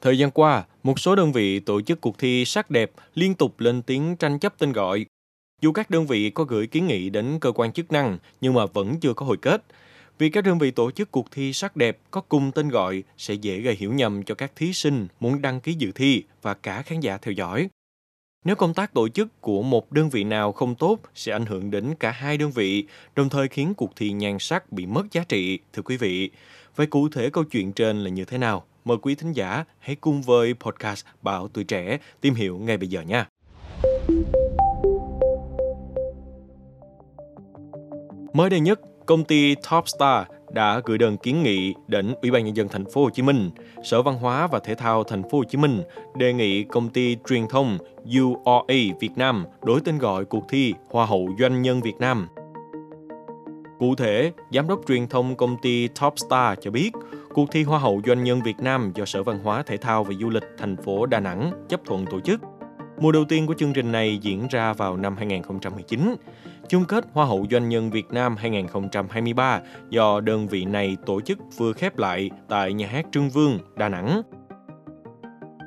Thời gian qua, một số đơn vị tổ chức cuộc thi sắc đẹp liên tục lên tiếng tranh chấp tên gọi. Dù các đơn vị có gửi kiến nghị đến cơ quan chức năng nhưng mà vẫn chưa có hồi kết. Vì các đơn vị tổ chức cuộc thi sắc đẹp có cùng tên gọi sẽ dễ gây hiểu nhầm cho các thí sinh muốn đăng ký dự thi và cả khán giả theo dõi. Nếu công tác tổ chức của một đơn vị nào không tốt sẽ ảnh hưởng đến cả hai đơn vị, đồng thời khiến cuộc thi nhan sắc bị mất giá trị, thưa quý vị. Vậy cụ thể câu chuyện trên là như thế nào? Mời quý thính giả hãy cùng với podcast Bảo Tuổi Trẻ tìm hiểu ngay bây giờ nha. Mới đây nhất, công ty Topstar đã gửi đơn kiến nghị đến Ủy ban nhân dân thành phố Hồ Chí Minh, Sở Văn hóa và Thể thao thành phố Hồ Chí Minh đề nghị công ty truyền thông UOA Việt Nam đổi tên gọi cuộc thi Hoa hậu doanh nhân Việt Nam. Cụ thể, giám đốc truyền thông công ty Topstar cho biết, cuộc thi Hoa hậu doanh nhân Việt Nam do Sở Văn hóa Thể thao và Du lịch thành phố Đà Nẵng chấp thuận tổ chức. Mùa đầu tiên của chương trình này diễn ra vào năm 2019 chung kết Hoa hậu Doanh nhân Việt Nam 2023 do đơn vị này tổ chức vừa khép lại tại nhà hát Trưng Vương, Đà Nẵng.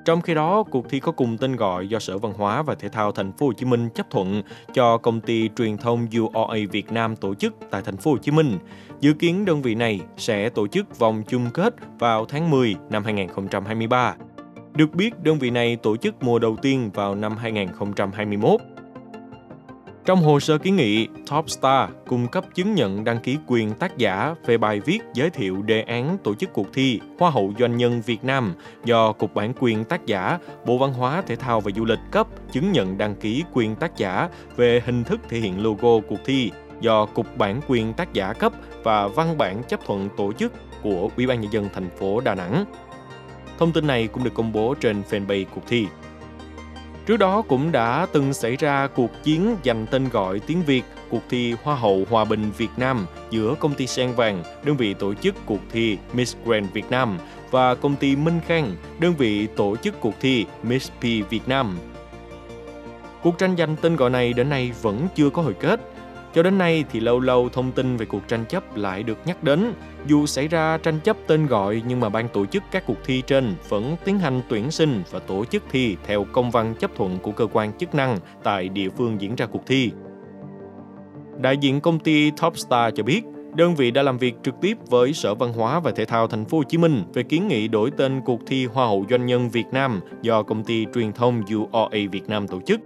Trong khi đó, cuộc thi có cùng tên gọi do Sở Văn hóa và Thể thao Thành phố Hồ Chí Minh chấp thuận cho công ty truyền thông UOA Việt Nam tổ chức tại Thành phố Hồ Chí Minh. Dự kiến đơn vị này sẽ tổ chức vòng chung kết vào tháng 10 năm 2023. Được biết, đơn vị này tổ chức mùa đầu tiên vào năm 2021. Trong hồ sơ kiến nghị, Topstar cung cấp chứng nhận đăng ký quyền tác giả về bài viết giới thiệu đề án tổ chức cuộc thi Hoa hậu Doanh nhân Việt Nam do Cục Bản quyền tác giả, Bộ Văn hóa, Thể thao và Du lịch cấp chứng nhận đăng ký quyền tác giả về hình thức thể hiện logo cuộc thi do Cục Bản quyền tác giả cấp và văn bản chấp thuận tổ chức của Ủy ban nhân dân thành phố Đà Nẵng. Thông tin này cũng được công bố trên fanpage cuộc thi. Trước đó cũng đã từng xảy ra cuộc chiến giành tên gọi tiếng Việt cuộc thi Hoa hậu Hòa bình Việt Nam giữa công ty Sen Vàng, đơn vị tổ chức cuộc thi Miss Grand Việt Nam và công ty Minh Khang, đơn vị tổ chức cuộc thi Miss P Việt Nam. Cuộc tranh giành tên gọi này đến nay vẫn chưa có hồi kết, cho đến nay thì lâu lâu thông tin về cuộc tranh chấp lại được nhắc đến. Dù xảy ra tranh chấp tên gọi nhưng mà ban tổ chức các cuộc thi trên vẫn tiến hành tuyển sinh và tổ chức thi theo công văn chấp thuận của cơ quan chức năng tại địa phương diễn ra cuộc thi. Đại diện công ty Topstar cho biết, đơn vị đã làm việc trực tiếp với Sở Văn hóa và Thể thao Thành phố Hồ Chí Minh về kiến nghị đổi tên cuộc thi Hoa hậu doanh nhân Việt Nam do công ty truyền thông UOA Việt Nam tổ chức.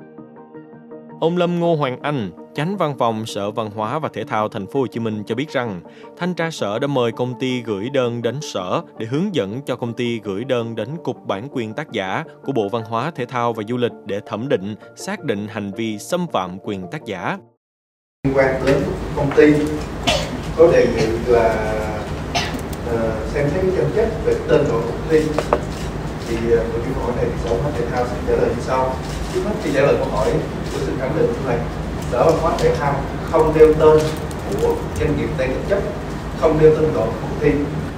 Ông Lâm Ngô Hoàng Anh, Chánh Văn phòng Sở Văn hóa và Thể thao Thành phố Hồ Chí Minh cho biết rằng, thanh tra sở đã mời công ty gửi đơn đến sở để hướng dẫn cho công ty gửi đơn đến Cục Bản quyền tác giả của Bộ Văn hóa, Thể thao và Du lịch để thẩm định, xác định hành vi xâm phạm quyền tác giả. Liên quan đến công ty có đề nghị là uh, xem xét tranh chấp về tên gọi công ty thì ờ, uh, câu hỏi này thì Sở Văn hóa Thể thao sẽ trả lời như sau. Trước hết khi trả lời câu hỏi, tôi xin khẳng định như này sở văn hóa thể thao không nêu tên của doanh nghiệp đang tranh chấp không nêu tên gọi cuộc công ty.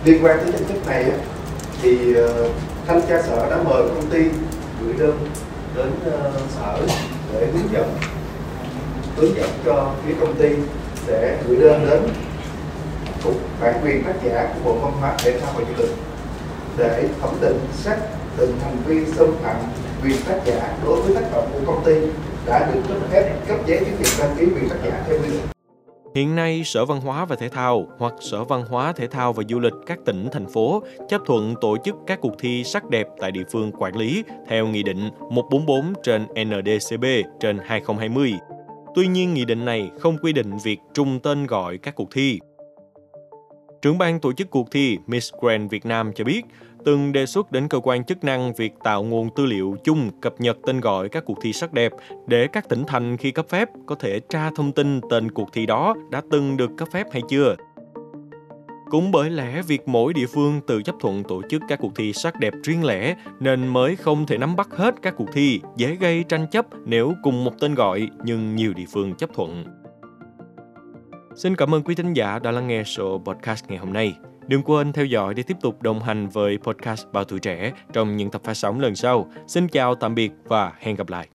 Liên quan tới tranh chấp này thì ờ, thanh tra sở đã mời công ty gửi đơn đến ờ, sở để hướng dẫn hướng dẫn cho phía công ty sẽ gửi đơn đến cục bản quyền tác giả của bộ văn hóa, thể thao và du lịch để thẩm định xác định hành vi xâm phạm quyền tác giả đối với tác phẩm của công ty đã được cấp phép cấp giấy chứng nhận đăng ký quyền tác giả theo quy định. Hiện nay, Sở Văn hóa và Thể thao hoặc Sở Văn hóa Thể thao và Du lịch các tỉnh, thành phố chấp thuận tổ chức các cuộc thi sắc đẹp tại địa phương quản lý theo Nghị định 144 trên NDCB trên 2020. Tuy nhiên, nghị định này không quy định việc trung tên gọi các cuộc thi. Trưởng ban tổ chức cuộc thi Miss Grand Việt Nam cho biết, từng đề xuất đến cơ quan chức năng việc tạo nguồn tư liệu chung cập nhật tên gọi các cuộc thi sắc đẹp để các tỉnh thành khi cấp phép có thể tra thông tin tên cuộc thi đó đã từng được cấp phép hay chưa. Cũng bởi lẽ việc mỗi địa phương tự chấp thuận tổ chức các cuộc thi sắc đẹp riêng lẻ nên mới không thể nắm bắt hết các cuộc thi, dễ gây tranh chấp nếu cùng một tên gọi nhưng nhiều địa phương chấp thuận. Xin cảm ơn quý thính giả đã lắng nghe số podcast ngày hôm nay. Đừng quên theo dõi để tiếp tục đồng hành với podcast Bao Tuổi Trẻ trong những tập phát sóng lần sau. Xin chào, tạm biệt và hẹn gặp lại.